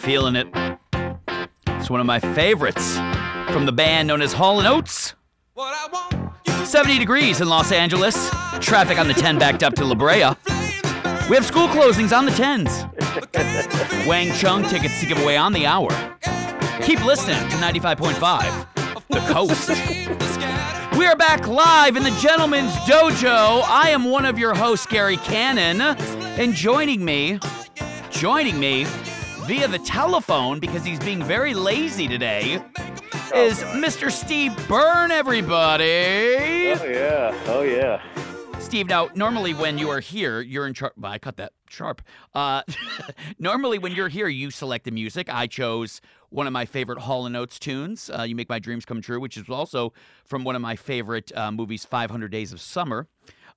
Feeling it. It's one of my favorites from the band known as Hall & Oates. 70 degrees in Los Angeles. Traffic on the 10 backed up to La Brea. We have school closings on the 10s. Wang Chung tickets to give away on the hour. Keep listening to 95.5, The Coast. We are back live in the Gentleman's Dojo. I am one of your hosts, Gary Cannon, and joining me, joining me via the telephone because he's being very lazy today, is Mr. Steve Byrne, everybody. Oh yeah, oh yeah. Steve, now normally when you are here, you're in charge. I cut that sharp. Uh, normally when you're here, you select the music. I chose one of my favorite Hall and Oates tunes, uh, "You Make My Dreams Come True," which is also from one of my favorite uh, movies, 500 Days of Summer.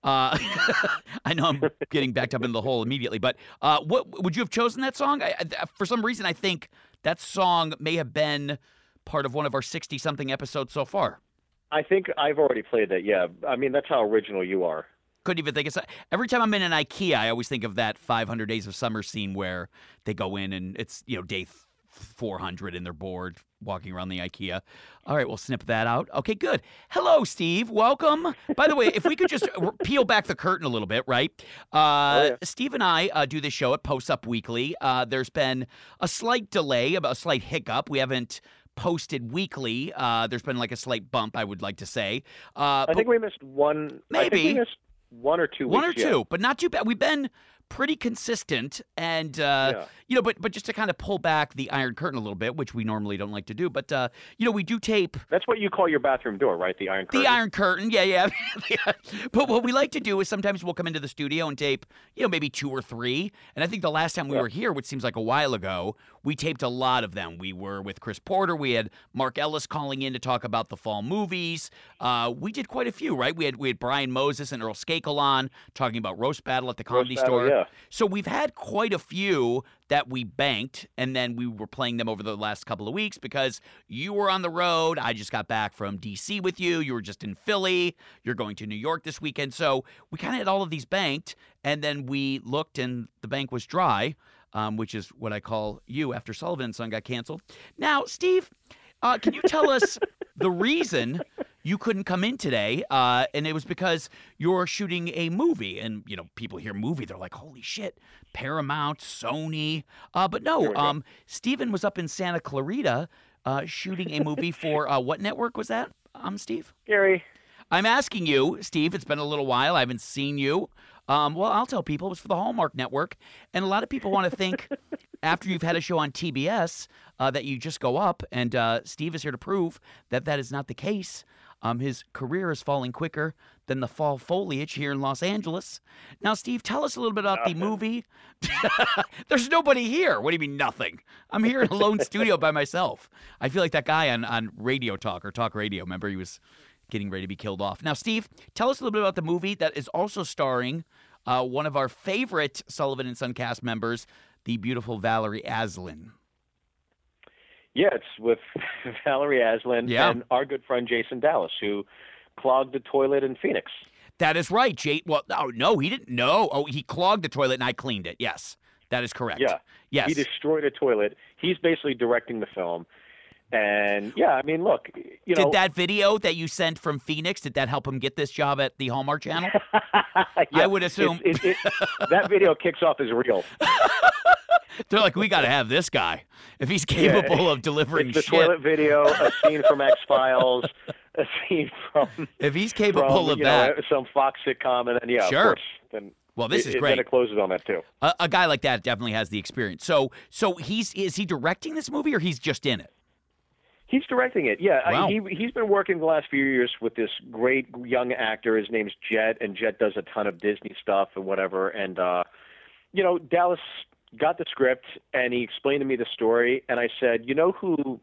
Uh, I know I'm getting backed up in the hole immediately, but uh, what would you have chosen that song? I, I, for some reason, I think that song may have been part of one of our 60 something episodes so far. I think I've already played that. Yeah, I mean that's how original you are. Couldn't even think of every time I'm in an IKEA, I always think of that 500 Days of Summer scene where they go in and it's you know day 400 and they're bored walking around the IKEA. All right, we'll snip that out. Okay, good. Hello, Steve. Welcome. By the way, if we could just peel back the curtain a little bit, right? Uh, oh, yeah. Steve and I uh, do this show at Post Up Weekly. Uh, there's been a slight delay, a slight hiccup. We haven't posted weekly. Uh, there's been like a slight bump, I would like to say. Uh, I think we missed one. Maybe missed one or two. One or two, yeah. but not too bad. We've been pretty consistent and uh, yeah. You know but but just to kind of pull back the iron curtain a little bit which we normally don't like to do but uh, you know we do tape that's what you call your bathroom door right? The iron curtain? The iron curtain yeah yeah. But what we like to do is sometimes we'll come into the studio and tape you know maybe two or three. And i think the last time we yeah. were here which seems like a while ago we taped a lot of them. We were with chris porter. We had mark ellis calling in to talk about the fall movies. Uh, we did quite a few right? We had we had brian moses and earl skakel on talking about roast battle at the comedy roast store. battle, yeah. So we've had quite a few that we banked, and then we were playing them over the last couple of weeks because you were on the road. I just got back from DC with you. You were just in Philly. You're going to New York this weekend. So we kind of had all of these banked, and then we looked, and the bank was dry, um, which is what I call you after Sullivan and Son got canceled. Now, Steve, uh, can you tell us the reason you couldn't come in today, uh, and it was because you're shooting a movie. And you know, people hear movie, they're like, "Holy shit!" Paramount, Sony. Uh, but no, um, Steven was up in Santa Clarita uh, shooting a movie for uh, what network was that? Um, Steve. Gary. I'm asking you, Steve. It's been a little while. I haven't seen you. Um, well, I'll tell people it was for the Hallmark Network, and a lot of people want to think after you've had a show on TBS uh, that you just go up. And uh, Steve is here to prove that that is not the case. Um, his career is falling quicker than the fall foliage here in Los Angeles. Now, Steve, tell us a little bit about nothing. the movie. There's nobody here. What do you mean, nothing? I'm here in a lone studio by myself. I feel like that guy on, on Radio Talk or Talk Radio. Remember, he was getting ready to be killed off. Now, Steve, tell us a little bit about the movie that is also starring uh, one of our favorite Sullivan and Son cast members, the beautiful Valerie Azlynn. Yeah, it's with Valerie Azlynn yeah. and our good friend Jason Dallas, who clogged the toilet in Phoenix. That is right, Jay. Well, oh, no, he didn't. No, oh, he clogged the toilet and I cleaned it. Yes, that is correct. Yeah, yes, he destroyed a toilet. He's basically directing the film, and yeah, I mean, look, you know, did that video that you sent from Phoenix did that help him get this job at the Hallmark Channel? yeah, I would assume it, it, that video kicks off as real. They're like, we got to have this guy if he's capable yeah, of delivering it's the shit. toilet video, a scene from X Files, a scene from if he's capable from, of that, know, some Fox sitcom, and then yeah, sure. course, then well, this it, is great. Then it closes on that too. A, a, guy like that definitely has the experience. So, so he's is he directing this movie or he's just in it? He's directing it. Yeah, wow. I, he he's been working the last few years with this great young actor. His name's Jet, and Jet does a ton of Disney stuff and whatever. And uh, you know, Dallas got the script and he explained to me the story and I said, "You know who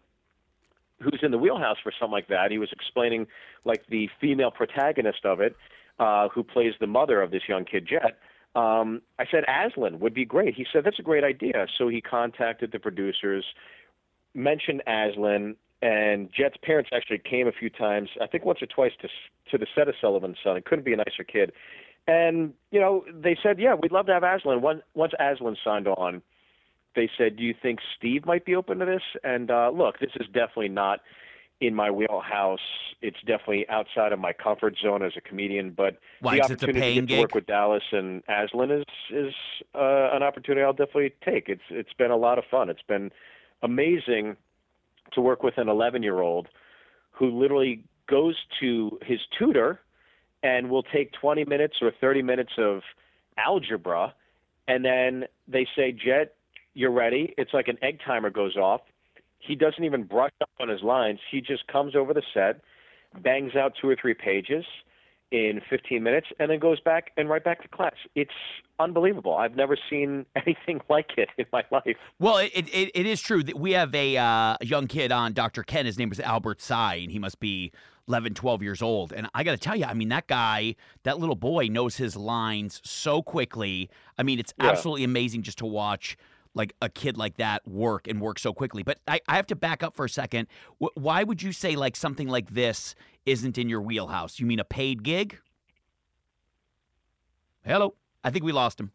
who's in the wheelhouse for something like that?" He was explaining like the female protagonist of it, uh, who plays the mother of this young kid Jet. Um, I said Azlynn would be great. He said that's a great idea. So he contacted the producers, mentioned Azlynn and Jet's parents actually came a few times. I think once or twice to to the set of Sullivan's Son. It couldn't be a nicer kid. And you know, they said, yeah, we'd love to have Azlynn." Once once Azlynn signed on, they said, "Do you think Steve might be open to this?" And uh, look, this is definitely not in my wheelhouse. It's definitely outside of my comfort zone as a comedian. But Why, the 'cause it's a opportunity to, work with Dallas and Azlynn is is uh, an opportunity I'll definitely take. It's it's been a lot of fun. It's been amazing to work with an 11 year old who literally goes to his tutor and we'll take 20 minutes or 30 minutes of algebra and then they say jet you're ready. It's like an egg timer goes off. He doesn't even brush up on his lines. He just comes over the set bangs out two or three pages in 15 minutes and then goes back and right back to class. It's unbelievable. I've never seen anything like it in my life. Well, it, it, it is true that we have a, uh, young kid on Dr. Ken. His name is Albert Tsai, and he must be 11, 12 years old. And I got to tell you, I mean, that guy, that little boy knows his lines so quickly. I mean, it's Yeah. absolutely amazing just to watch like a kid like that work and work so quickly. But I, I have to back up for a second. Wh- why would you say like something like this isn't in your wheelhouse? You mean a paid gig? Hello. I think we lost him.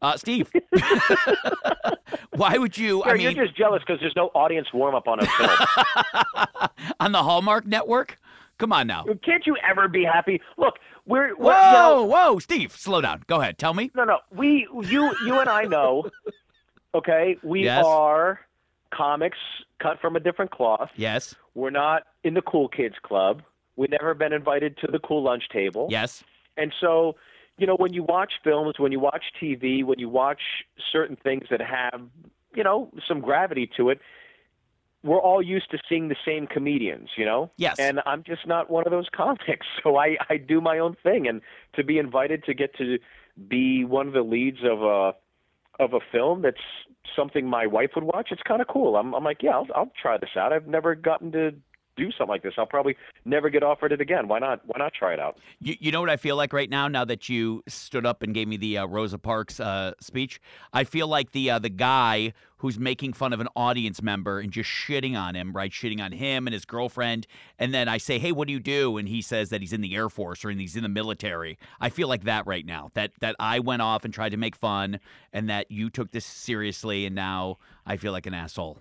Uh, Steve, why would you? I mean, you're just jealous because there's no audience warm up on a film on the Hallmark Network? Come on now. Can't you ever be happy? Look, we're, we're Whoa, you know, whoa, Steve, slow down. Go ahead. Tell me. no, no. We, you, you and I know. Okay, we Yes. are comics cut from a different cloth. Yes. We're not in the cool kids club. We've never been invited to the cool lunch table. Yes. And so, you know, when you watch films, when you watch TV, when you watch certain things that have, you know, some gravity to it, we're all used to seeing the same comedians, you know? Yes. And I'm just not one of those comics. So I, I do my own thing. And to be invited to get to be one of the leads of a of a film that's something my wife would watch, it's kind of cool. I'm, I'm like, yeah, I'll, I'll try this out. I've never gotten to do something like this. I'll probably never get offered it again. Why not? Why not try it out? You, you know what I feel like right now? Now that you stood up and gave me the uh, Rosa Parks uh, speech, I feel like the uh, the guy who's making fun of an audience member and just shitting on him, right? Shitting on him and his girlfriend, and then I say, "Hey, what do you do?" And he says that he's in the Air Force or he's in the military. I feel like that right now. That that I went off and tried to make fun, and that you took this seriously, and now I feel like an asshole.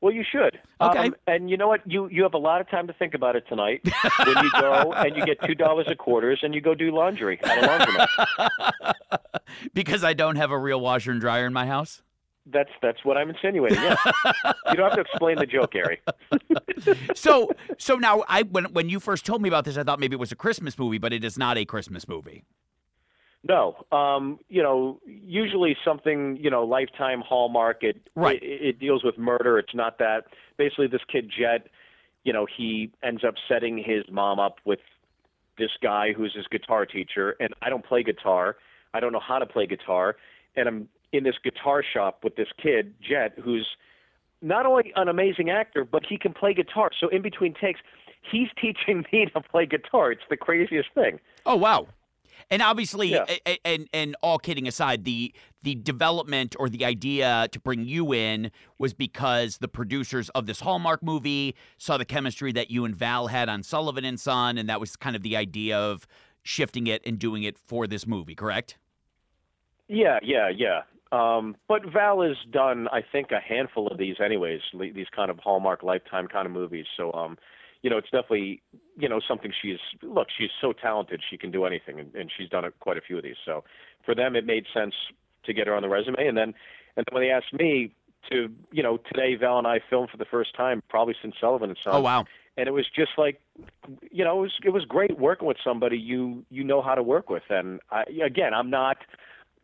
Well, you should. Okay. Um, and you know what? You you have a lot of time to think about it tonight when you go and you get two dollars a quarters and you go do laundry at a laundromat. because I don't have a real washer and dryer in my house. That's that's what I'm insinuating. Yes. you don't have to explain the joke, Gary. so so now I when when you first told me about this, I thought maybe it was a Christmas movie, but it is not a Christmas movie. No, um, you know, usually something, you know, Lifetime Hallmark. It, Right. It, it deals with murder. It's not that. Basically, this kid Jet, you know, he ends up setting his mom up with this guy who's his guitar teacher, and I don't play guitar. I don't know how to play guitar, and I'm in this guitar shop with this kid Jet, who's not only an amazing actor, but he can play guitar. So in between takes, he's teaching me to play guitar. It's the craziest thing. Oh wow. And obviously, Yeah. a- a- and and all kidding aside, the the development or the idea to bring you in was because the producers of this Hallmark movie saw the chemistry that you and Val had on Sullivan and Son, and that was kind of the idea of shifting it and doing it for this movie, correct? Yeah, yeah, yeah. Um, but Val has done, I think, a handful of these, anyways. These kind of Hallmark Lifetime kind of movies. So, um, you know, it's definitely, you know, something she's. Look, she's so talented; she can do anything, and, and she's done a, quite a few of these. So, for them, it made sense to get her on the resume. And then, and then when they asked me to, you know, today Val and I filmed for the first time, probably since Sullivan and Son Oh wow. and it was just like you know it was it was great working with somebody you you know how to work with and I, again i'm not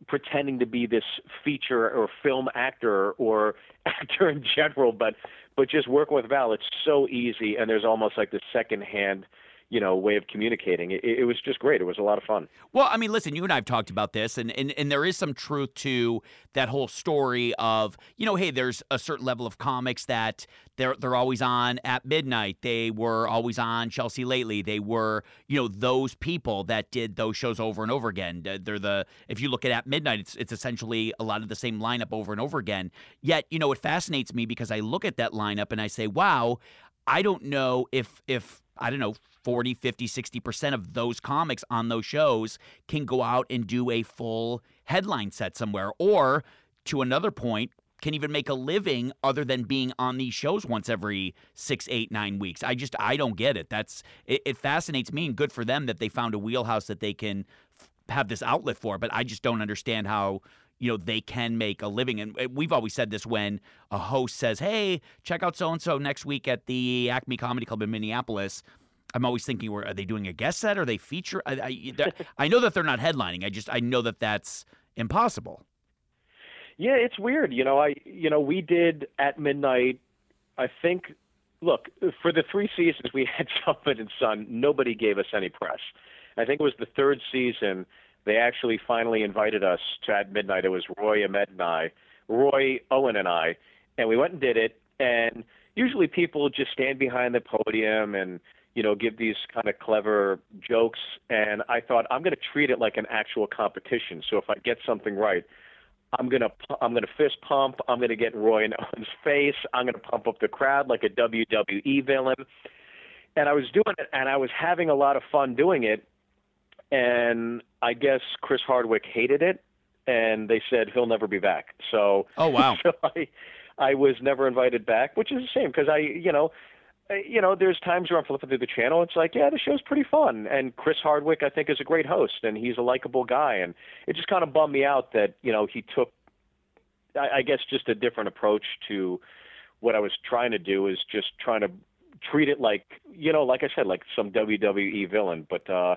pretending to be this feature or film actor or actor in general but but just working with val it's so easy and there's almost like this second hand you know way of communicating it, it was just great it was a lot of fun Well, I mean, listen, you and I have talked about this, and, and, and there is some truth to that whole story of, you know, hey, there's a certain level of comics that they're they're always on at midnight. They were always on Chelsea lately. They were, you know, those people that did those shows over and over again. They're- the if you look at at midnight, it's it's essentially a lot of the same lineup over and over again. Yet, you know, it fascinates me because I look at that lineup and I say, wow, I don't know if if I don't know 40, 50, 60% of those comics on those shows can go out and do a full headline set somewhere or to another point can even make a living other than being on these shows once every six, eight, nine weeks. I just I don't get it. That's it, it fascinates me, and good for them that they found a wheelhouse that they can f- have this outlet for. But I just don't understand how you know they can make a living and we've always said this when a host says hey check out so and so next week at the acme comedy club in minneapolis i'm always thinking are they doing a guest set are they feature I, I, I know that they're not headlining i just i know that that's impossible yeah, it's weird. You know, I you know we did at midnight. I think. Look, for the three seasons we had Summit and Son, nobody gave us any press. I think it was the third season they actually finally invited us to at midnight. It was Roy Ahmed and I, Roy Owen and I, and we went and did it. And usually people just stand behind the podium and you know give these kind of clever jokes. And I thought I'm going to treat it like an actual competition. So if I get something right, I'm gonna I'm gonna fist pump. I'm gonna get Roy in Owen's face. I'm gonna pump up the crowd like a WWE villain. And I was doing it, and I was having a lot of fun doing it. And I guess Chris Hardwick hated it, and they said he'll never be back. So oh wow, so I I was never invited back, which is a shame because I you know you know, there's times where I'm flipping through the channel. It's like, yeah, the show's pretty fun. And Chris Hardwick, I think, is a great host, and he's a likable guy. And it just kind of bummed me out that you know he took, I, I guess, just a different approach to what I was trying to do. Is just trying to treat it like, you know, like I said, like some WWE villain. But uh,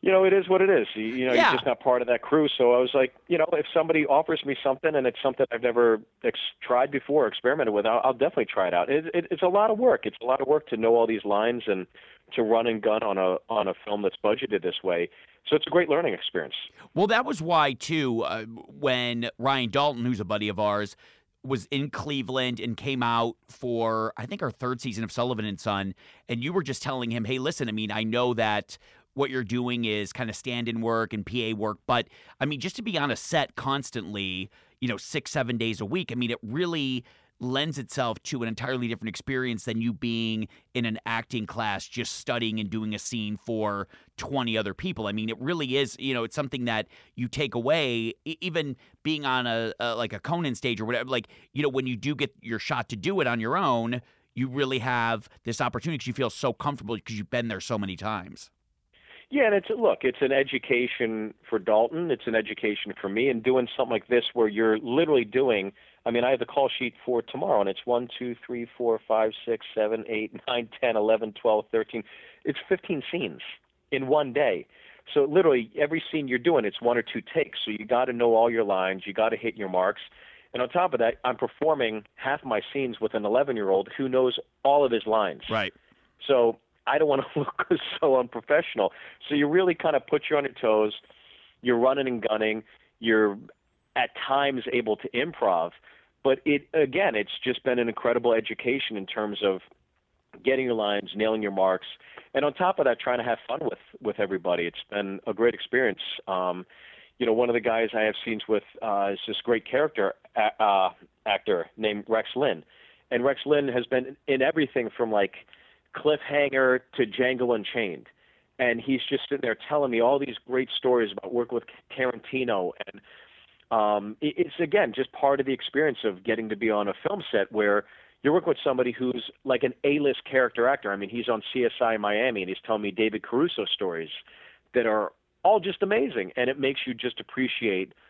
you know, it is what it is. You, you know, yeah. you're just not part of that crew. So I was like, you know, if somebody offers me something and it's something I've never ex- tried before, experimented with, I'll, I'll definitely try it out. It, it, it's a lot of work. It's a lot of work to know all these lines and to run and gun on a on a film that's budgeted this way. So it's a great learning experience. Well, that was why too uh, when Ryan Dalton, who's a buddy of ours, was in Cleveland and came out for I think our third season of Sullivan and Son, and you were just telling him, "Hey, listen, I mean, I know that what you're doing is kind of stand-in work and PA work, but I mean, just to be on a set constantly, you know, six, seven days a week, I mean, it really lends itself to an entirely different experience than you being in an acting class just studying and doing a scene for 20 other people. I mean, it really is, you know, it's something that you take away even being on a, a like a Conan stage or whatever like, you know, when you do get your shot to do it on your own, you really have this opportunity because you feel so comfortable because you've been there so many times. Yeah, and it's look, it's an education for Dalton. It's an education for me, and doing something like this where you're literally doing. I mean, I have the call sheet for tomorrow, and it's one, two, three, four, five, six, seven, eight, nine, ten, eleven, twelve, thirteen. It's 15 scenes in one day. So literally every scene you're doing, it's one or two takes. So you got to know all your lines. You got to hit your marks. And on top of that, I'm performing half my scenes with an 11 year old who knows all of his lines. Right. So I don't want to look so unprofessional. So you really kind of put you on your toes. You're running and gunning. You're at times able to improv, but it again, it's just been an incredible education in terms of getting your lines, nailing your marks, and on top of that, trying to have fun with with everybody. It's been a great experience. Um, you know, one of the guys I have scenes with uh, is this great character uh, actor named Rex Linn, and Rex Linn has been in everything from like Cliffhanger to Django Unchained. And he's just sitting there telling me all these great stories about working with Tarantino. And um, it's, again, just part of the experience of getting to be on a film set where you're working with somebody who's like an A-list character actor. I mean, he's on CSI Miami, and he's telling me David Caruso stories that are all just amazing. And it makes you just appreciate –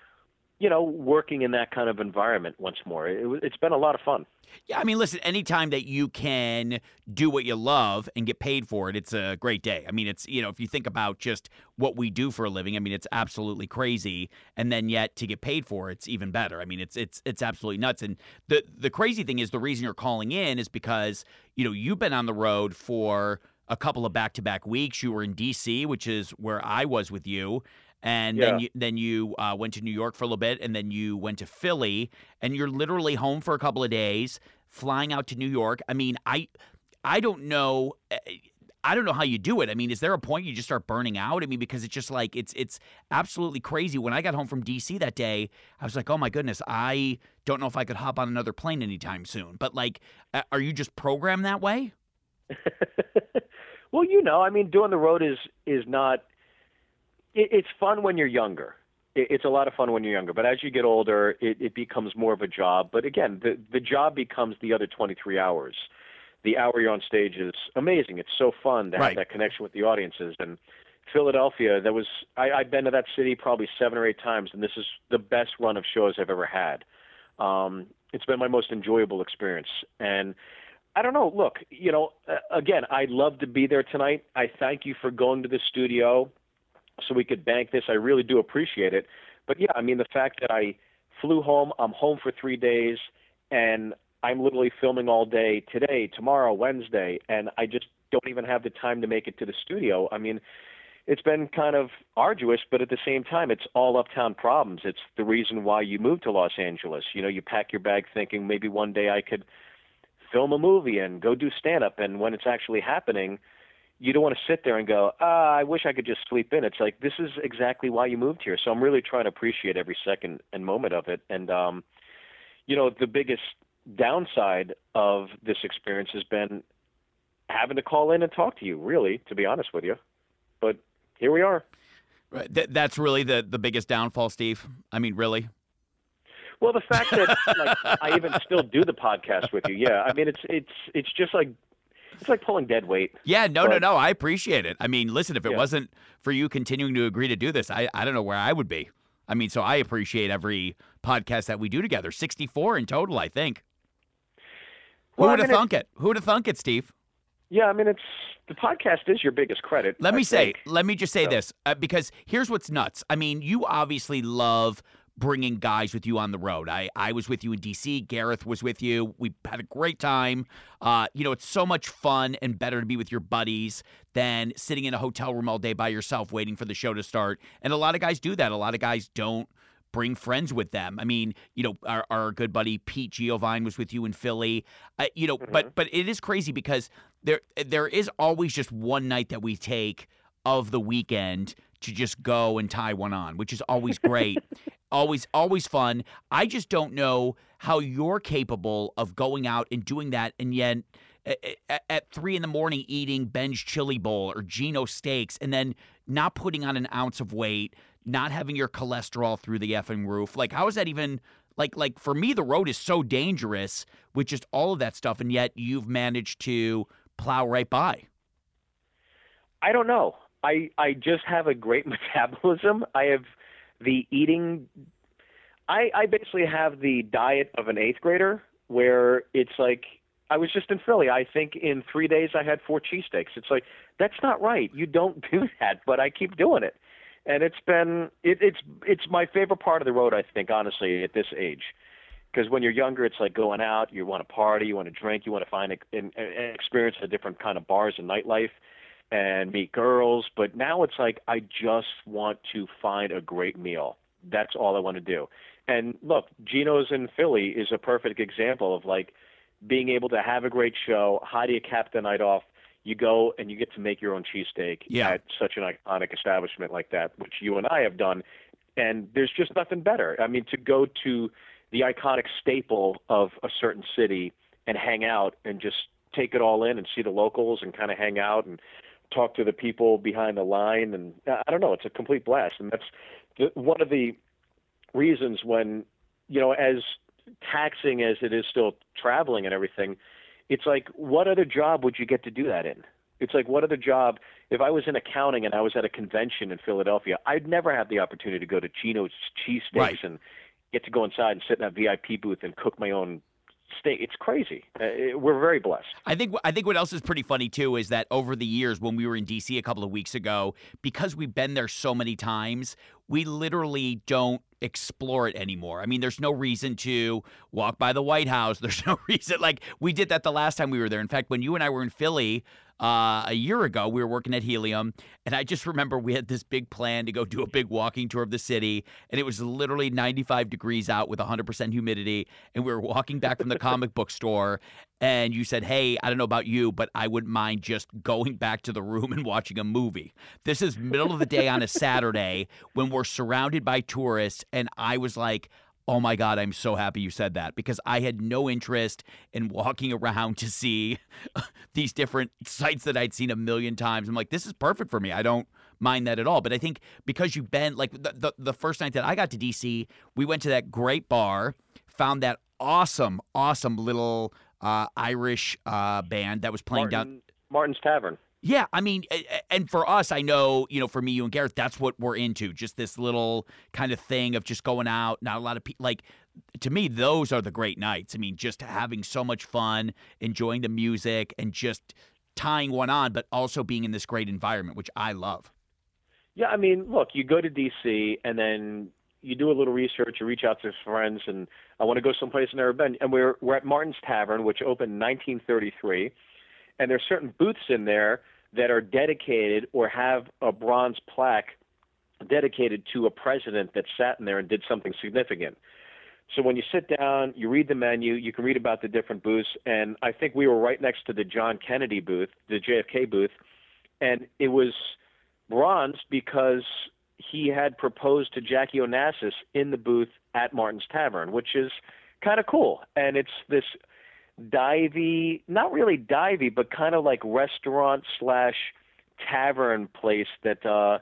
you know, working in that kind of environment once more. It, has been a lot of fun. Yeah, I mean, listen, anytime that you can do what you love and get paid for it, it's a great day. I mean, it's, you know, if you think about just what we do for a living, I mean, it's absolutely crazy. And then yet to get paid for it's even better. I mean, it's it's it's absolutely nuts. And the the crazy thing is the reason you're calling in is because, you know, you've been on the road for a couple of back-to-back weeks. You were in DC, which is where I was with you and yeah. then you then you uh, went to New York for a little bit, and then you went to Philly, and you're literally home for a couple of days, flying out to New York. I mean, I I don't know. Eh, I don't know how you do it. I mean, is there a point you just start burning out? I mean, because it's just like it's it's absolutely crazy. When I got home from DC that day, I was like, "Oh my goodness, I don't know if I could hop on another plane anytime soon." But like, are you just programmed that way? well, you know, I mean, doing the road is is not it, it's fun when you're younger. it, it's a lot of fun when you're younger, but as you get older, it, it becomes more of a job. But again, the the job becomes the other 23 hours. The hour you're on stage is amazing. It's so fun to have Right. that connection with the audiences. And Philadelphia, that was I, I've been to that city probably seven or eight times, and this is the best run of shows I've ever had. Um, it's been my most enjoyable experience, and I don't know. Look, you know, again, I'd love to be there tonight. I thank you for going to the studio so we could bank this. I really do appreciate it. But yeah, I mean, the fact that I flew home, I'm home for three days, and I'm literally filming all day today, tomorrow, Wednesday, and I just don't even have the time to make it to the studio. I mean, it's been kind of arduous, but at the same time, it's all uptown problems. It's the reason why you moved to Los Angeles. You know, you pack your bag thinking maybe one day I could film a movie and go do stand up, and when it's actually happening, you don't want to sit there and go, ah, I wish I could just sleep in. It's like this is exactly why you moved here. So I'm really trying to appreciate every second and moment of it. And um, you know, the biggest downside of this experience has been having to call in and talk to you. Really, to be honest with you, but here we are. Right. Th- that's really the the biggest downfall, Steve. I mean, really. Well, the fact that like I even still do the podcast with you, yeah. I mean, it's it's it's just like it's like pulling dead weight. Yeah, no, no, But- no. I appreciate it. I mean, listen, if it Yeah. wasn't for you continuing to agree to do this, I, I don't know where I would be. I mean, so I appreciate every podcast that we do together. 64 in total, I think. Who Well, would have mean, thunk it? Who would have thunk it, Steve? Yeah, I mean, it's the podcast is your biggest credit. Let I me say, let me just say So- this, uh, because here's what's nuts. I mean, you obviously love bringing guys with you on the road. I, I was with you in DC. Gareth was with you. We had a great time. Uh, you know, it's so much fun and better to be with your buddies than sitting in a hotel room all day by yourself waiting for the show to start. And a lot of guys do that. A lot of guys don't bring friends with them. I mean, you know, our, our good buddy Pete Giovine was with you in Philly. Uh, you know, but but it is crazy because there there is always just one night that we take of the weekend to just go and tie one on, which is always great. always always fun. I just don't know how you're capable of going out and doing that and yet at three in the morning eating Ben's chili bowl or Geno steaks and then not putting on an ounce of weight, not having your cholesterol through the effing roof. Like how is that even like like for me the road is so dangerous with just all of that stuff and yet you've managed to plow right by. I don't know. I I just have a great metabolism. I have the eating. I I basically have the diet of an eighth grader, where it's like I was just in Philly. I think in three days I had four cheesesteaks. It's like that's not right. You don't do that, but I keep doing it, and it's been it, it's it's my favorite part of the road. I think honestly at this age. Because when you're younger, it's like going out. You want to party, you want to drink, you want to find a, an, an experience a different kind of bars and nightlife and meet girls. But now it's like I just want to find a great meal. That's all I want to do. And look, Geno's in Philly is a perfect example of like being able to have a great show. How do you cap the night off? You go and you get to make your own cheesesteak Yeah. at such an iconic establishment like that, which you and I have done. And there's just nothing better. I mean, to go to the iconic staple of a certain city and hang out and just take it all in and see the locals and kind of hang out and talk to the people behind the line and I don't know, it's a complete blast and that's the, one of the reasons when you know as taxing as it is still traveling and everything, it's like what other job would you get to do that in? It's like what other job if I was in accounting and I was at a convention in Philadelphia, I'd never have the opportunity to go to Geno's cheesesteaks Right. and get to go inside and sit in that VIP booth and cook my own steak. It's crazy. Uh, we're very blessed. I think I think what else is pretty funny too is that over the years when we were in DC a couple of weeks ago, because we've been there so many times, we literally don't explore it anymore. I mean, there's no reason to walk by the White House. There's no reason like we did that the last time we were there. In fact, when you and I were in Philly uh, a year ago, we were working at Helium, and I just remember we had this big plan to go do a big walking tour of the city, and it was literally 95 degrees out with 100% humidity, and we were walking back from the comic book store, and you said, Hey, I don't know about you, but I wouldn't mind just going back to the room and watching a movie. This is middle of the day on a Saturday when we're surrounded by tourists. And I was like, Oh my God, I'm so happy you said that because I had no interest in walking around to see these different sites that I'd seen a million times. I'm like, this is perfect for me. I don't mind that at all. But I think because you've been like the, the, the first night that I got to DC, we went to that great bar, found that awesome, awesome little uh, Irish uh, band that was playing Martin, down. Martin's Tavern. Yeah, I mean, and for us, I know, you know, for me, you and Gareth, that's what we're into. Just this little kind of thing of just going out, not a lot of people. Like, to me, those are the great nights. I mean, just having so much fun, enjoying the music, and just tying one on, but also being in this great environment, which I love. Yeah, I mean, look, you go to DC and then you do a little research, you reach out to friends, and I want to go someplace I've never been. And we're we're at Martin's Tavern, which opened in 1933, and there's certain booths in there that are dedicated or have a bronze plaque dedicated to a president that sat in there and did something significant. So when you sit down, you read the menu, you can read about the different booths, and I think we were right next to the John Kennedy booth, the JFK booth, and it was bronze because he had proposed to Jackie Onassis in the booth at Martin's Tavern, which is kind of cool. And it's this divey, not really divey, but kind of like restaurant slash tavern place that uh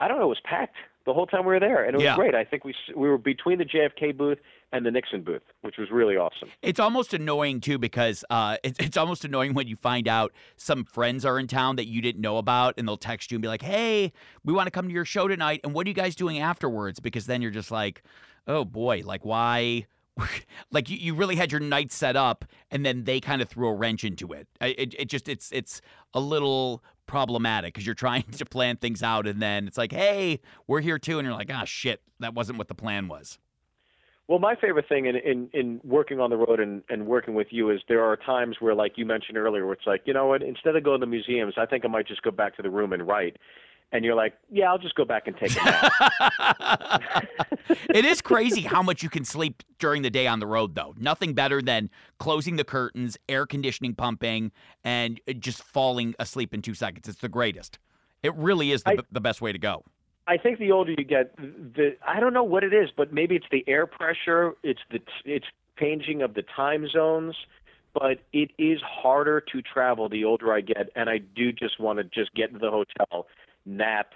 I don't know, it was packed the whole time we were there, and it was Yeah. great. I think we we were between the JFK booth and the Nixon booth, which was really awesome. It's almost annoying too because uh, it's it's almost annoying when you find out some friends are in town that you didn't know about, and they'll text you and be like, "Hey, we want to come to your show tonight, and what are you guys doing afterwards?" Because then you're just like, "Oh boy, like why?" like you, you really had your night set up, and then they kind of threw a wrench into it. It it just it's it's a little problematic because you're trying to plan things out, and then it's like, "Hey, we're here too," and you're like, "Ah, shit, that wasn't what the plan was." Well, my favorite thing in, in, in working on the road and, and working with you is there are times where, like you mentioned earlier, where it's like, you know what, instead of going to museums, I think I might just go back to the room and write. And you're like, yeah, I'll just go back and take a nap. it is crazy how much you can sleep during the day on the road, though. Nothing better than closing the curtains, air conditioning pumping, and uh, just falling asleep in two seconds. It's the greatest. It really is the, I- the best way to go. I think the older you get, the I don't know what it is, but maybe it's the air pressure, it's the it's changing of the time zones, but it is harder to travel the older I get, and I do just want to just get to the hotel, nap,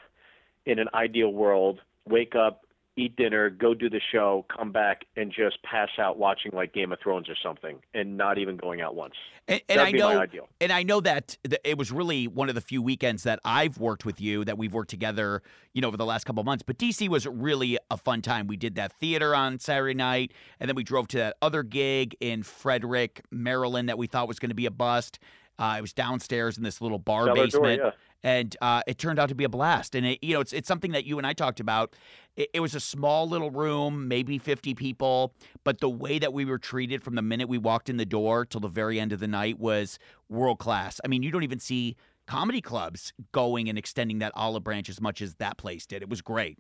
in an ideal world, wake up, eat dinner, go do the show, come back, and just pass out watching like Game of Thrones or something, and not even going out once. And, and That'd I be know, my ideal. and I know that it was really one of the few weekends that I've worked with you that we've worked together, you know, over the last couple of months. But DC was really a fun time. We did that theater on Saturday night, and then we drove to that other gig in Frederick, Maryland, that we thought was going to be a bust. Uh, it was downstairs in this little bar Cellar door, basement yeah. And uh, it turned out to be a blast. And it, you know, it's it's something that you and I talked about. It, it was a small little room, maybe fifty people, but the way that we were treated from the minute we walked in the door till the very end of the night was world class. I mean, you don't even see comedy clubs going and extending that olive branch as much as that place did. It was great.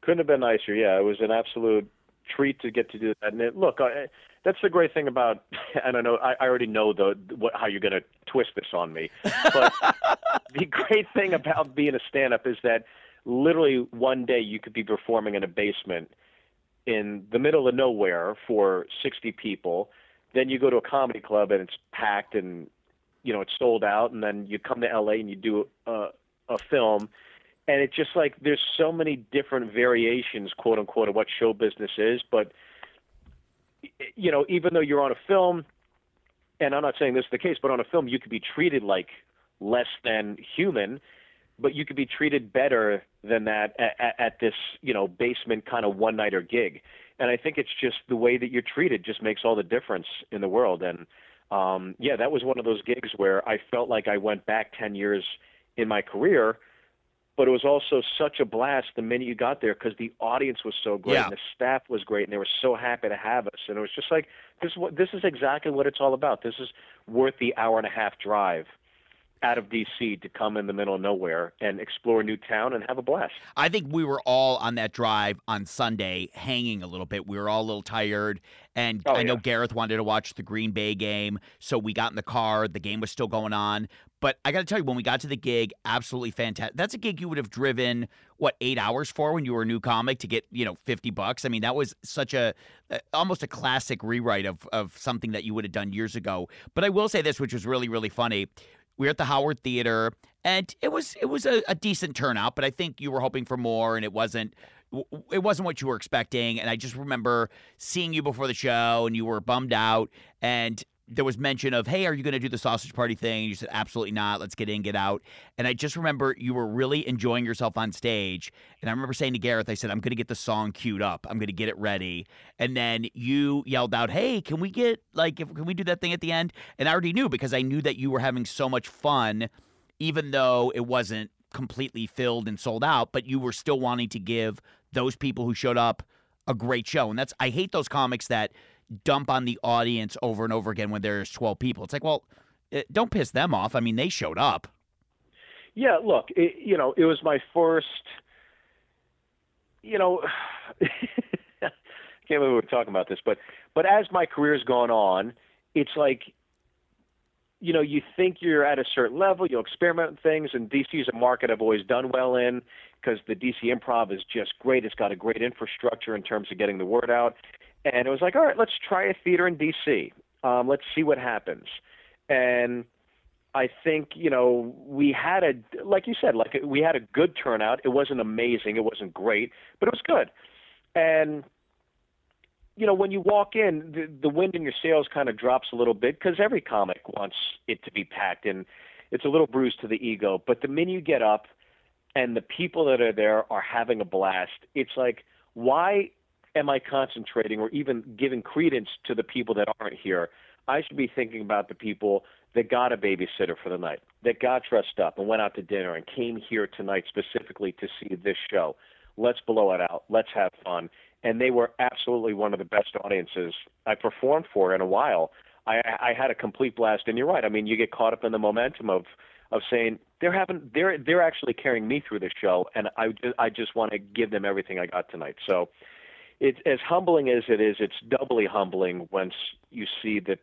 Couldn't have been nicer. Yeah, it was an absolute treat to get to do that. And it, look, I, that's the great thing about. I don't know. I, I already know the what, how you're going to twist this on me, but the great thing about being a stand-up is that literally one day you could be performing in a basement in the middle of nowhere for 60 people. Then you go to a comedy club and it's packed and you know it's sold out. And then you come to LA and you do a, a film and it's just like there's so many different variations, quote unquote, of what show business is. But you know, even though you're on a film, and I'm not saying this is the case, but on a film you could be treated like less than human, but you could be treated better than that at, at this you know basement kind of one nighter gig. And I think it's just the way that you're treated just makes all the difference in the world. And um, yeah, that was one of those gigs where I felt like I went back ten years in my career but it was also such a blast the minute you got there because the audience was so great Yeah. and the staff was great and they were so happy to have us and it was just like this is what this is exactly what it's all about this is worth the hour and a half drive out of DC to come in the middle of nowhere and explore a new town and have a blast. I think we were all on that drive on Sunday hanging a little bit. We were all a little tired. And Oh, I know yeah. Gareth wanted to watch the Green Bay game. So we got in the car. The game was still going on. But I got to tell you, when we got to the gig, absolutely fantastic. That's a gig you would have driven, what, eight hours for when you were a new comic to get, you know, 50 bucks? I mean, that was such a, a- almost a classic rewrite of, of something that you would have done years ago. But I will say this, which was really, really funny we were at the Howard Theater, and it was it was a, a decent turnout, but I think you were hoping for more, and it wasn't it wasn't what you were expecting. And I just remember seeing you before the show, and you were bummed out, and there was mention of, hey, are you going to do the sausage party thing? You said, absolutely not. Let's get in, get out. And I just remember you were really enjoying yourself on stage. And I remember saying to Gareth, I said, I'm going to get the song queued up. I'm going to get it ready. And then you yelled out, hey, can we get, like, if, can we do that thing at the end? And I already knew because I knew that you were having so much fun, even though it wasn't completely filled and sold out, but you were still wanting to give those people who showed up a great show. And that's, I hate those comics that, dump on the audience over and over again when there's 12 people. It's like, well, eh, don't piss them off. I mean, they showed up. Yeah, look, it, you know, it was my first, you know, I can't believe we're talking about this, but but as my career's gone on, it's like, you know, you think you're at a certain level, you'll experiment with things, and DC is a market I've always done well in because the DC Improv is just great. It's got a great infrastructure in terms of getting the word out and it was like, all right, let's try a theater in D.C. Um, let's see what happens. And I think you know we had a like you said, like we had a good turnout. It wasn't amazing, it wasn't great, but it was good. And you know when you walk in, the, the wind in your sails kind of drops a little bit because every comic wants it to be packed, and it's a little bruised to the ego. But the minute you get up, and the people that are there are having a blast, it's like why am I concentrating or even giving credence to the people that aren't here? I should be thinking about the people that got a babysitter for the night, that got dressed up and went out to dinner and came here tonight specifically to see this show. Let's blow it out. Let's have fun. And they were absolutely one of the best audiences I performed for in a while. I, I had a complete blast, and you're right. I mean, you get caught up in the momentum of of saying they're having they're they're actually carrying me through the show, and I I just want to give them everything I got tonight. So it's as humbling as it is. It's doubly humbling once you see that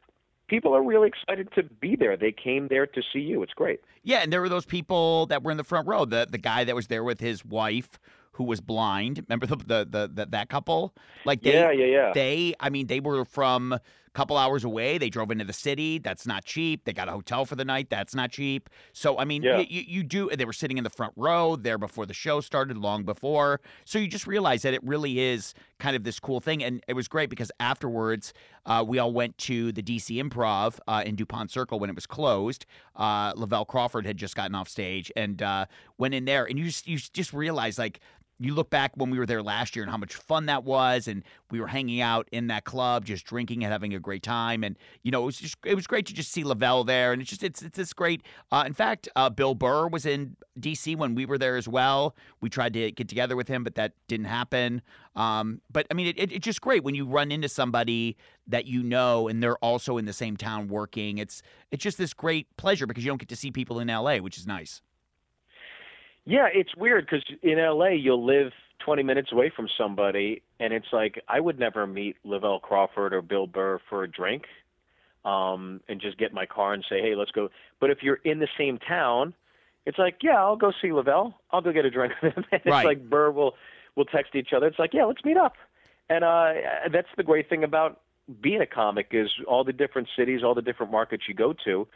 people are really excited to be there. They came there to see you. It's great. Yeah, and there were those people that were in the front row. The the guy that was there with his wife who was blind. Remember the the, the, the that couple? Like they, yeah, yeah, yeah. They, I mean, they were from couple hours away. They drove into the city. That's not cheap. They got a hotel for the night. That's not cheap. So I mean, yeah. you, you do. They were sitting in the front row there before the show started, long before. So you just realize that it really is kind of this cool thing, and it was great because afterwards uh, we all went to the DC Improv uh, in Dupont Circle when it was closed. Uh, Lavell Crawford had just gotten off stage and uh, went in there, and you just you just realize like you look back when we were there last year and how much fun that was and we were hanging out in that club just drinking and having a great time and you know it was just it was great to just see Lavell there and it's just it's it's this great uh, in fact uh, bill burr was in dc when we were there as well. We tried to get together with him but that didn't happen. Um, but i mean it, it, it's just great when you run into somebody that you know and they're also in the same town working. It's it's just this great pleasure because you don't get to see people in la which is nice yeah, it's weird because in LA you'll live 20 minutes away from somebody, and it's like I would never meet Lavell Crawford or Bill Burr for a drink, um, and just get in my car and say, "Hey, let's go." But if you're in the same town, it's like, "Yeah, I'll go see Lavell. I'll go get a drink with him." and right. It's like Burr will will text each other. It's like, "Yeah, let's meet up." And uh, that's the great thing about being a comic is all the different cities, all the different markets you go to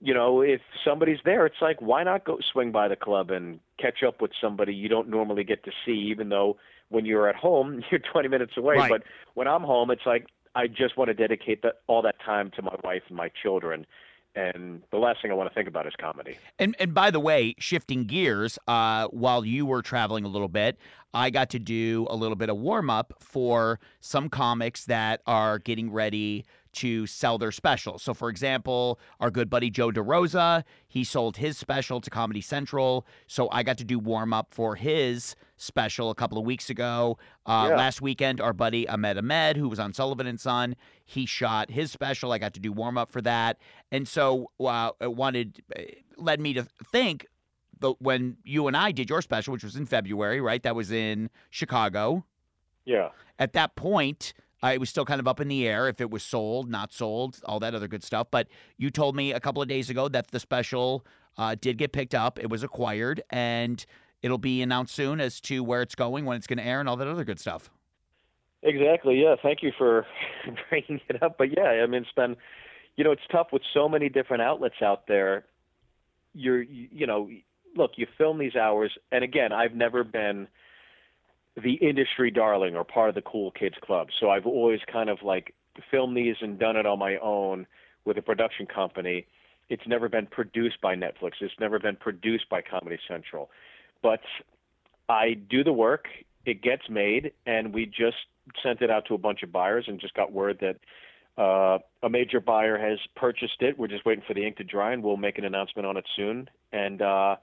you know, if somebody's there, it's like, why not go swing by the club and catch up with somebody you don't normally get to see, even though when you're at home, you're 20 minutes away. Right. But when I'm home, it's like, I just want to dedicate that, all that time to my wife and my children. And the last thing I want to think about is comedy. And and by the way, shifting gears, uh, while you were traveling a little bit, I got to do a little bit of warm up for some comics that are getting ready to sell their specials. So, for example, our good buddy Joe DeRosa, he sold his special to Comedy Central. So I got to do warm up for his special a couple of weeks ago. Uh, yeah. Last weekend, our buddy Ahmed Ahmed, who was on Sullivan and Son, he shot his special. I got to do warm up for that, and so uh, it wanted led me to think the when you and I did your special, which was in February, right? That was in Chicago. Yeah. At that point, it was still kind of up in the air if it was sold, not sold, all that other good stuff. But you told me a couple of days ago that the special uh, did get picked up, it was acquired, and it'll be announced soon as to where it's going, when it's going to air, and all that other good stuff. Exactly. Yeah. Thank you for bringing it up. But yeah, I mean, it's been, you know, it's tough with so many different outlets out there. you're you know look you film these hours and again I've never been the industry darling or part of the cool kids club. So I've always kind of like filmed these and done it on my own with a production company. It's never been produced by Netflix. It's never been produced by Comedy Central. But I do the work. It gets made and we just sent it out to a bunch of buyers and just got word that uh, a major buyer has purchased it. We're just waiting for the ink to dry, and we'll make an announcement on it soon. And uh,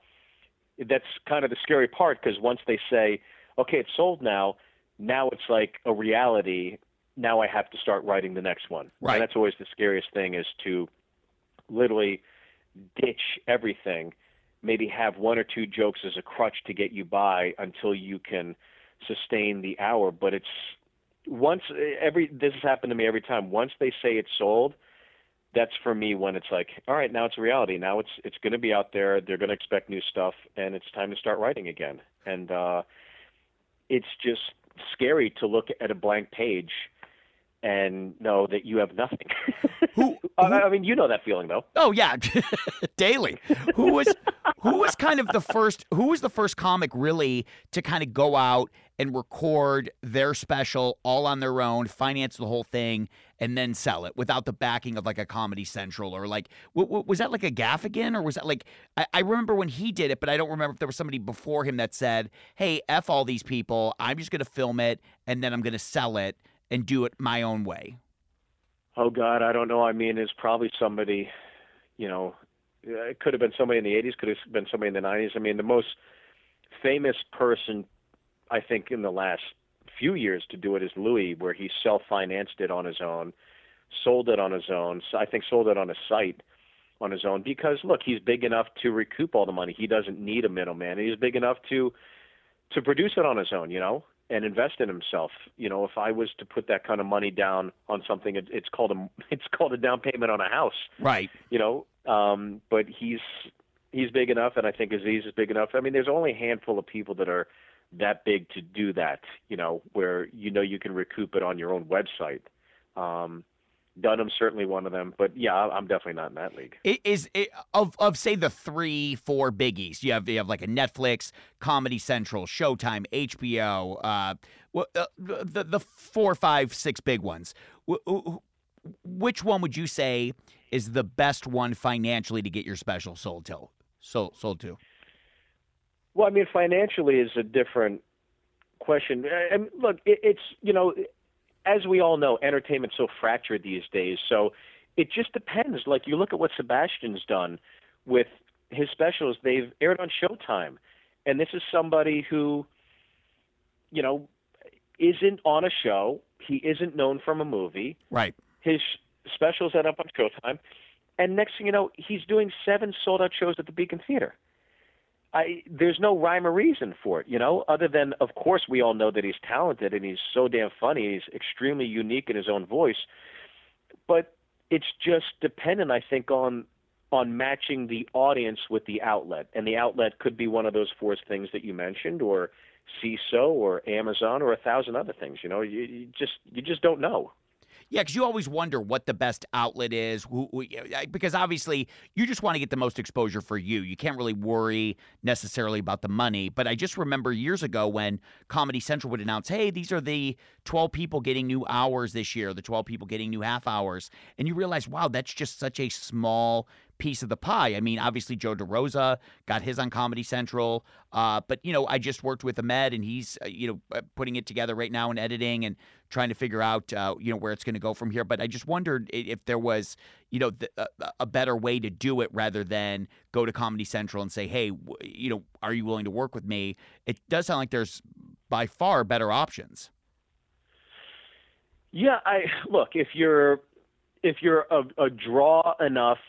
that's kind of the scary part because once they say, "Okay, it's sold now," now it's like a reality. Now I have to start writing the next one. Right. And that's always the scariest thing is to literally ditch everything. Maybe have one or two jokes as a crutch to get you by until you can sustain the hour. But it's once every this has happened to me every time. Once they say it's sold, that's for me when it's like, all right, now it's a reality. Now it's it's going to be out there. They're going to expect new stuff, and it's time to start writing again. And uh, it's just scary to look at a blank page and know that you have nothing. Who, I who- I mean, you know that feeling though. Oh yeah, daily. Who was who was kind of the first? Who was the first comic really to kind of go out and record their special all on their own, finance the whole thing, and then sell it without the backing of like a Comedy Central or like w- w- was that like a Gaffigan or was that like I-, I remember when he did it, but I don't remember if there was somebody before him that said, "Hey, f all these people. I'm just going to film it and then I'm going to sell it and do it my own way." Oh God, I don't know. I mean, it's probably somebody, you know, it could have been somebody in the '80s, could have been somebody in the '90s. I mean, the most famous person, I think, in the last few years to do it is Louis, where he self-financed it on his own, sold it on his own. I think sold it on a site on his own because look, he's big enough to recoup all the money. He doesn't need a middleman. He's big enough to to produce it on his own, you know, and invest in himself. You know, if I was to put that kind of money down on something, it, it's called a it's called a down payment on a house. Right. You know, um, but he's he's big enough, and I think Aziz is big enough. I mean, there's only a handful of people that are that big to do that. You know, where you know you can recoup it on your own website. Um, Dunham's certainly one of them, but yeah, I'm definitely not in that league. It is it, of of say the three four biggies. You have you have like a Netflix, Comedy Central, Showtime, HBO. Uh, uh, the the four, five, six big ones. Wh- wh- Which one would you say is the best one financially to get your special sold to? Sold sold to. Well, I mean, financially is a different question. Mean, look, it, it's you know, as we all know, entertainment's so fractured these days. So it just depends. Like you look at what Sebastian's done with his specials; they've aired on Showtime, and this is somebody who, you know, isn't on a show. He isn't known from a movie. Right. His specials end up on Showtime, and next thing you know, he's doing seven sold out shows at the Beacon Theater. I there's no rhyme or reason for it, you know, other than of course we all know that he's talented and he's so damn funny. He's extremely unique in his own voice, but it's just dependent, I think, on on matching the audience with the outlet, and the outlet could be one of those four things that you mentioned, or Seeso, or Amazon, or a thousand other things. You know, you, you just you just don't know. Yeah, because you always wonder what the best outlet is, who, who- because obviously you just want to get the most exposure for you. You can't really worry necessarily about the money. But I just remember years ago when Comedy Central would announce, "Hey, these are the 12 people getting new hours this year, the 12 people getting new half hours," and you realize, wow, that's just such a small piece of the pie. I mean, obviously Joe DeRosa got his on Comedy Central, uh, but you know, I just worked with Ahmed, and he's uh, you know uh, putting it together right now and editing and trying to figure out uh, you know where it's going to go from here. But I just wondered if there was you know th- a, a better way to do it rather than go to Comedy Central and say, hey, w- you know, are you willing to work with me? It does sound like there's by far better options. Yeah, I look if you're if you're a, a draw enough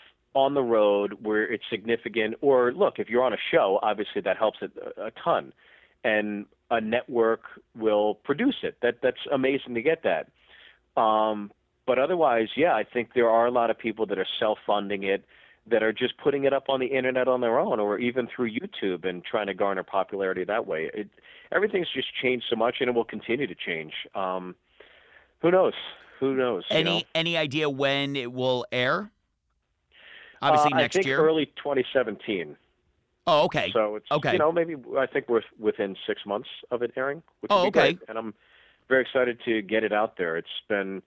on the road where it's significant, or look if you're on a show, obviously that helps it a, ton, and a network will produce it. That that's amazing to get that. Um, but otherwise, yeah, I think there are a lot of people that are self-funding it, that are just putting it up on the internet on their own, or even through YouTube and trying to garner popularity that way. It, everything's just changed so much, and it will continue to change. Um, who knows? Who knows? you Any know? any idea when it will air? Obviously Uh, next I think year. early 2017. oh, okay. So it's Okay. you know maybe I think we're within six months of it airing, which Oh, okay. great. And I'm very excited to get it out there. It's been,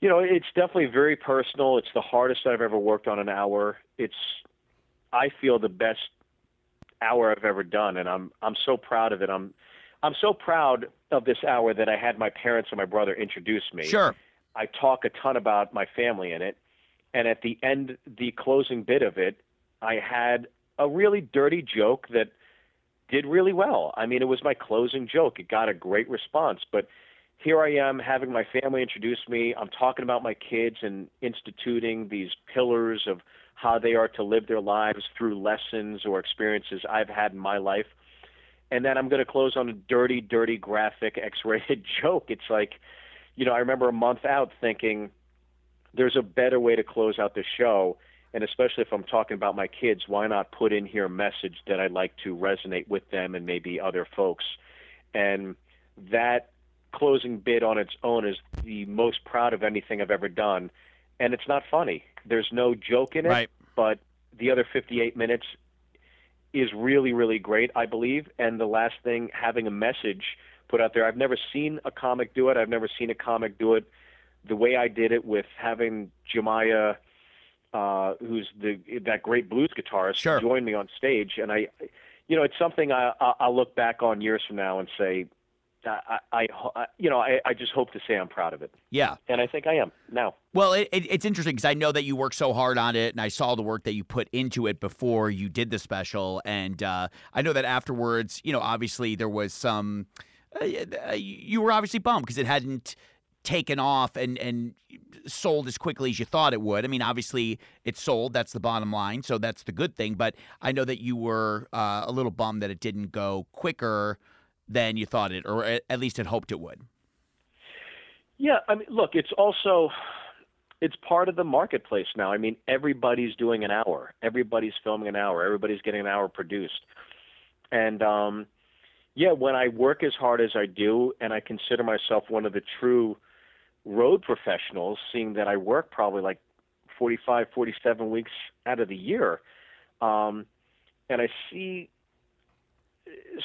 you know, it's definitely very personal. It's the hardest I've ever worked on an hour. It's, I feel the best hour I've ever done, and I'm I'm so proud of it. I'm I'm so proud of this hour that I had my parents and my brother introduce me. Sure. I talk a ton about my family in it, and at the end, the closing bit of it, I had a really dirty joke that did really well. I mean, it was my closing joke. It got a great response, but here I am having my family introduce me. I'm talking about my kids and instituting these pillars of how they are to live their lives through lessons or experiences I've had in my life. And then I'm going to close on a dirty, dirty, graphic, X rated joke. It's like, you know, I remember a month out thinking there's a better way to close out the show. And especially if I'm talking about my kids, why not put in here a message that I'd like to resonate with them and maybe other folks? And that closing bit on its own is the most proud of anything I've ever done. And it's not funny. There's no joke in it, Right. but the other 58 minutes is really, really great, I believe. And the last thing, having a message put out there. I've never seen a comic do it. I've never seen a comic do it the way I did it with having Jemiah, uh, who's the that great blues guitarist, Sure. join me on stage. And I, you know, it's something I, I I'll look back on years from now and say, I, I, I you know, I, I just hope to say I'm proud of it, Yeah. and I think I am now. Well, it, it, it's interesting because I know that you worked so hard on it, and I saw the work that you put into it before you did the special, and uh, I know that afterwards, you know, obviously there was some. Uh, uh, you were obviously bummed because it hadn't taken off and and sold as quickly as you thought it would. I mean, obviously it sold. That's the bottom line, so that's the good thing. But I know that you were uh, a little bummed that it didn't go quicker than you thought it, or at least had hoped it would. Yeah, I mean, look, it's also it's part of the marketplace now. I mean, everybody's doing an hour. Everybody's filming an hour. Everybody's getting an hour produced. And um yeah, when I work as hard as I do and I consider myself one of the true road professionals, seeing that I work probably like 45, 47 weeks out of the year, um, and I see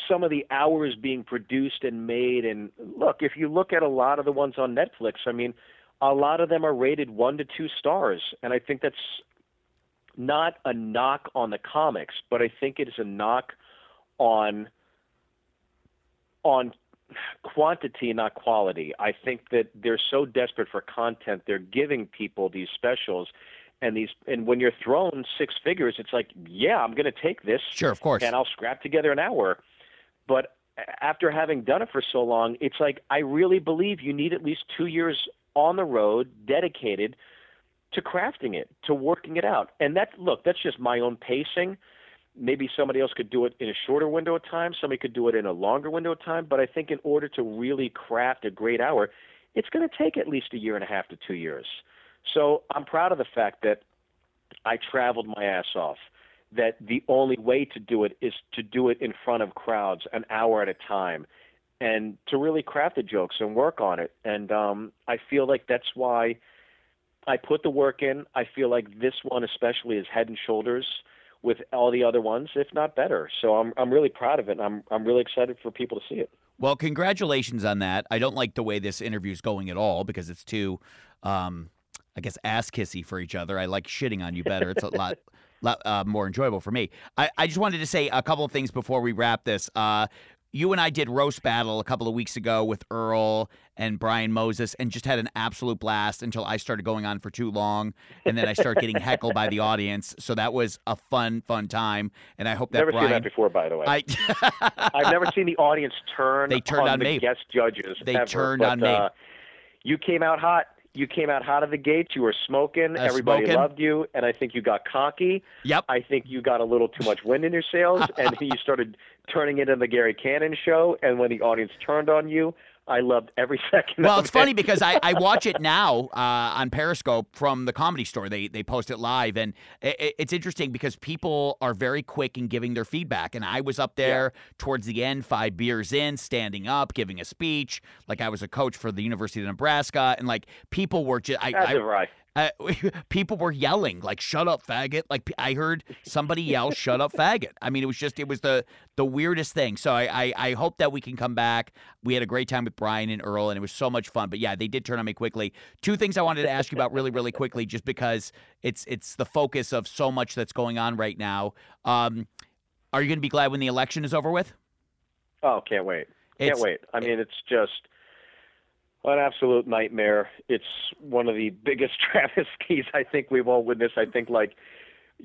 some of the hours being produced and made. And look, if you look at a lot of the ones on Netflix, I mean, a lot of them are rated one to two stars. And I think that's not a knock on the comics, but I think it is a knock on on quantity, not quality. I think that they're so desperate for content, they're giving people these specials and these and when you're thrown six figures, it's like, yeah, I'm going to take this Sure, of course. and I'll scrap together an hour. But after having done it for so long, it's like I really believe you need at least two years on the road, dedicated to crafting it, to working it out. And that look, that's just my own pacing. Maybe somebody else could do it in a shorter window of time. Somebody could do it in a longer window of time. But I think in order to really craft a great hour, it's going to take at least a year and a half to two years. So I'm proud of the fact that I traveled my ass off. That the only way to do it is to do it in front of crowds, an hour at a time, and to really craft the jokes and work on it. And um, I feel like that's why I put the work in. I feel like this one especially is head and shoulders with all the other ones, if not better. So I'm I'm really proud of it. And I'm I'm really excited for people to see it. Well, congratulations on that. I don't like the way this interview is going at all because it's too, um, I guess, ass kissy for each other. I like shitting on you better. It's a lot, lot uh, more enjoyable for me. I, I just wanted to say a couple of things before we wrap this. Uh, you and I did roast battle a couple of weeks ago with Earl and Brian Moses, and just had an absolute blast until I started going on for too long, and then I started getting heckled by the audience. So that was a fun, fun time, and I hope that Never Brian. seen that before, by the way. I I've never seen the audience turn. They turned on the me. guest judges. They ever, turned but, on me. Uh, you came out hot. You came out hot of the gates. You were smoking. Uh, Everybody smoking. loved you, and I think you got cocky. Yep. I think you got a little too much wind in your sails, and then you started turning it into the Gary Cannon show. And when the audience turned on you, I loved every second. Well, it's funny because I, I watch it now uh, on Periscope from the Comedy Store. They they post it live, and i i- it's interesting because people are very quick in giving their feedback. And I was up there towards the end, five beers in, standing up, giving a speech, like I was a coach for the University of Nebraska, and like people were just I, I right. Uh, people were yelling like "Shut up, faggot!" Like I heard somebody yell "Shut up, faggot!" I mean, it was just it was the the weirdest thing. So I, I I hope that we can come back. We had a great time with Brian and Earl, and it was so much fun. But yeah, they did turn on me quickly. Two things I wanted to ask you about really really quickly, just because it's it's the focus of so much that's going on right now. Um, are you going to be glad when the election is over with? Oh, can't wait! Can't It's- wait. I mean, it's just an absolute nightmare. It's one of the biggest travesties I think we've all witnessed. I think like.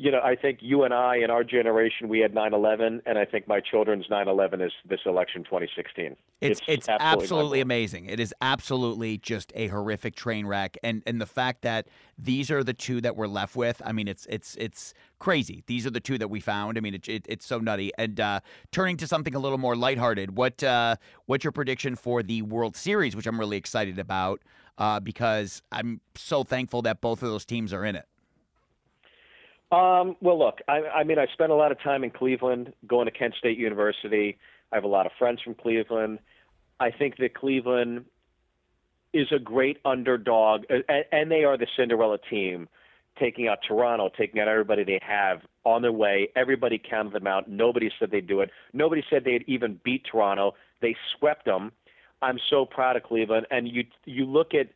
You know, I think you and I in our generation we had 9/11, and I think my children's 9/11 is this election 2016. It's it's, absolutely absolutely amazing. It is absolutely just a horrific train wreck, and and the fact that these are the two that we're left with. I mean, it's it's it's crazy. These are the two that we found. I mean, it, it, it's so nutty. And uh, turning to something a little more lighthearted, what uh, what's your prediction for the World Series, which I'm really excited about uh, because I'm so thankful that both of those teams are in it. Um, well, look, I, I mean, I spent a lot of time in Cleveland, going to Kent State University. I have a lot of friends from Cleveland. I think that Cleveland is a great underdog, and, and they are the Cinderella team, taking out Toronto, taking out everybody they have on their way. Everybody counted them out. Nobody said they'd do it. Nobody said they'd even beat Toronto. They swept them. I'm so proud of Cleveland. And you you look at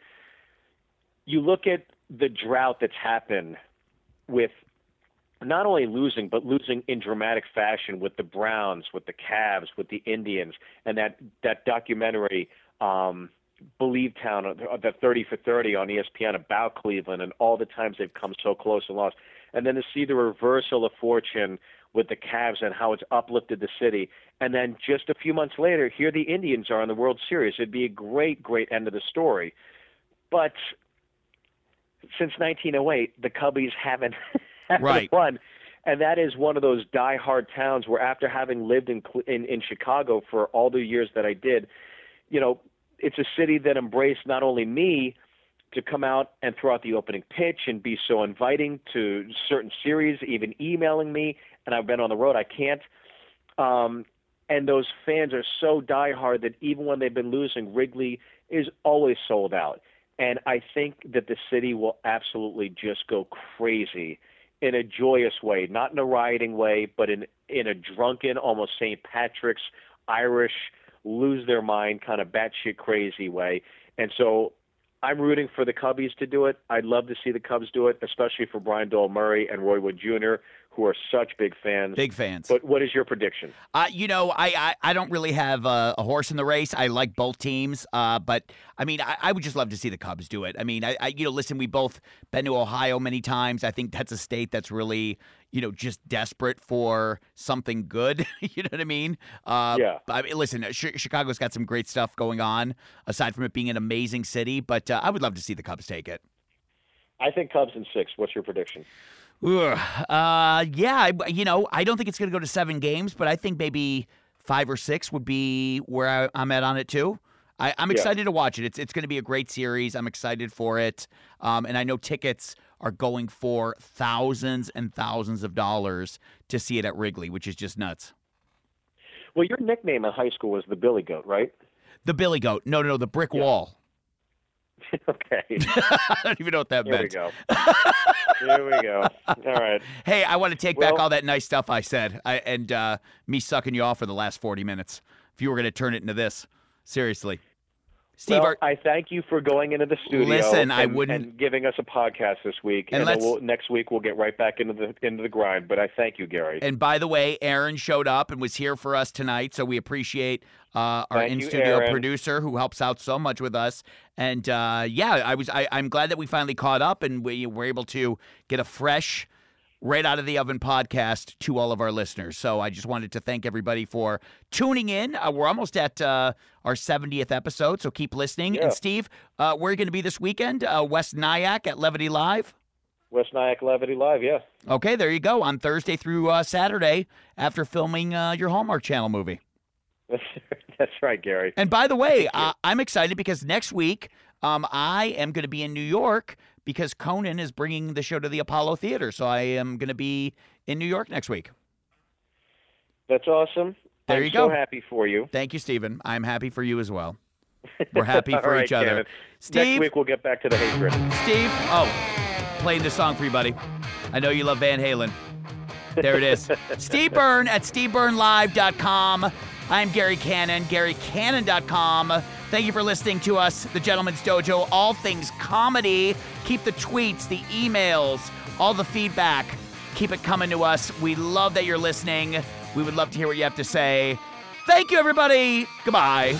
you look at the drought that's happened with not only losing, but losing in dramatic fashion with the Browns, with the Cavs, with the Indians, and that that documentary, um, Believe Town, uh, the 30 for 30 on ESPN about Cleveland and all the times they've come so close and lost, and then to see the reversal of fortune with the Cavs and how it's uplifted the city, and then just a few months later, here the Indians are in the World Series. It'd be a great, great end of the story, but since 1908, the Cubbies haven't Right. won, and that is one of those die-hard towns where, after having lived in, in in Chicago for all the years that I did, you know, it's a city that embraced not only me to come out and throw out the opening pitch and be so inviting to certain series, even emailing me, and I've been on the road. I can't. Um, and those fans are so diehard that even when they've been losing, Wrigley is always sold out. And I think that the city will absolutely just go crazy in a joyous way, not in a rioting way, but in in a drunken, almost St. Patrick's Irish, lose their mind kind of batshit crazy way. And so I'm rooting for the Cubbies to do it. I'd love to see the Cubs do it, especially for Brian Doyle-Murray and Roy Wood Jr., who are such big fans. Big fans. But what is your prediction? Uh, you know, I, I, I don't really have a, a horse in the race. I like both teams, uh, but I mean, I, I would just love to see the Cubs do it. I mean, I, I you know, listen, we both been to Ohio many times. I think that's a state that's really, you know, just desperate for something good. you know what I mean? Uh, Yeah. I mean, listen, Ch- Chicago's got some great stuff going on aside from it being an amazing city, but uh, I would love to see the Cubs take it. I think Cubs in six. What's your prediction? Ugh. Uh, yeah, I, you know, I don't think it's going to go to seven games, but I think maybe five or six would be where I, I'm at on it too. I, I'm Yeah. excited to watch it. It's it's going to be a great series. I'm excited for it, um, and I know tickets are going for thousands and thousands of dollars to see it at Wrigley, which is just nuts. Well, your nickname in high school was the Billy Goat, right? The Billy Goat. No, no, no, the brick Yeah. wall. okay. I don't even know what that Here we go. Here we go. All right. Hey, I want to take back all that nice stuff I said, I, and uh, me sucking you off for the last 40 minutes. If you were going to turn it into this, seriously, Steve. well, are, I thank you for going into the studio. Listen, I wouldn't- and giving us a podcast this week, And and, we'll, next week we'll get right back into the into the grind. But I thank you, Gary. and by the way, Aaron showed up and was here for us tonight, so we appreciate uh, our in studio producer who helps out so much with us. And uh, yeah, I was I, I'm glad that we finally caught up and we were able to get a fresh. Right out of the oven podcast to all of our listeners. So I just wanted to thank everybody for tuning in. Uh, we're almost at uh, our 70th episode, so keep listening. Yeah. And Steve, uh, where are you going to be this weekend? Uh, West Nyack at Levity Live. West Nyack Levity Live, yeah. Okay, there you go. On Thursday through uh, Saturday after filming uh, your Hallmark Channel movie. That's, right, Gary. And by the way, I'm excited because next week um, I am going to be in New York because Conan is bringing the show to the Apollo Theater. So I am going to be in New York next week. That's awesome. There I'm you so go. happy for you. Thank you, Stephen. I'm happy for you as well. We're happy for right, each other. Steve, Next week we'll get back to the hatred. Steve, oh, playing this song for you, buddy. I know you love Van Halen. There it is. Steve Byrne at stevebyrnelive.com. I'm Gary Cannon, garycannon.com. Thank you for listening to us, The Gentleman's Dojo, all things comedy. Keep the tweets, the emails, all the feedback. Keep it coming to us. We love that you're listening. We would love to hear what you have to say. Thank you, everybody. Goodbye.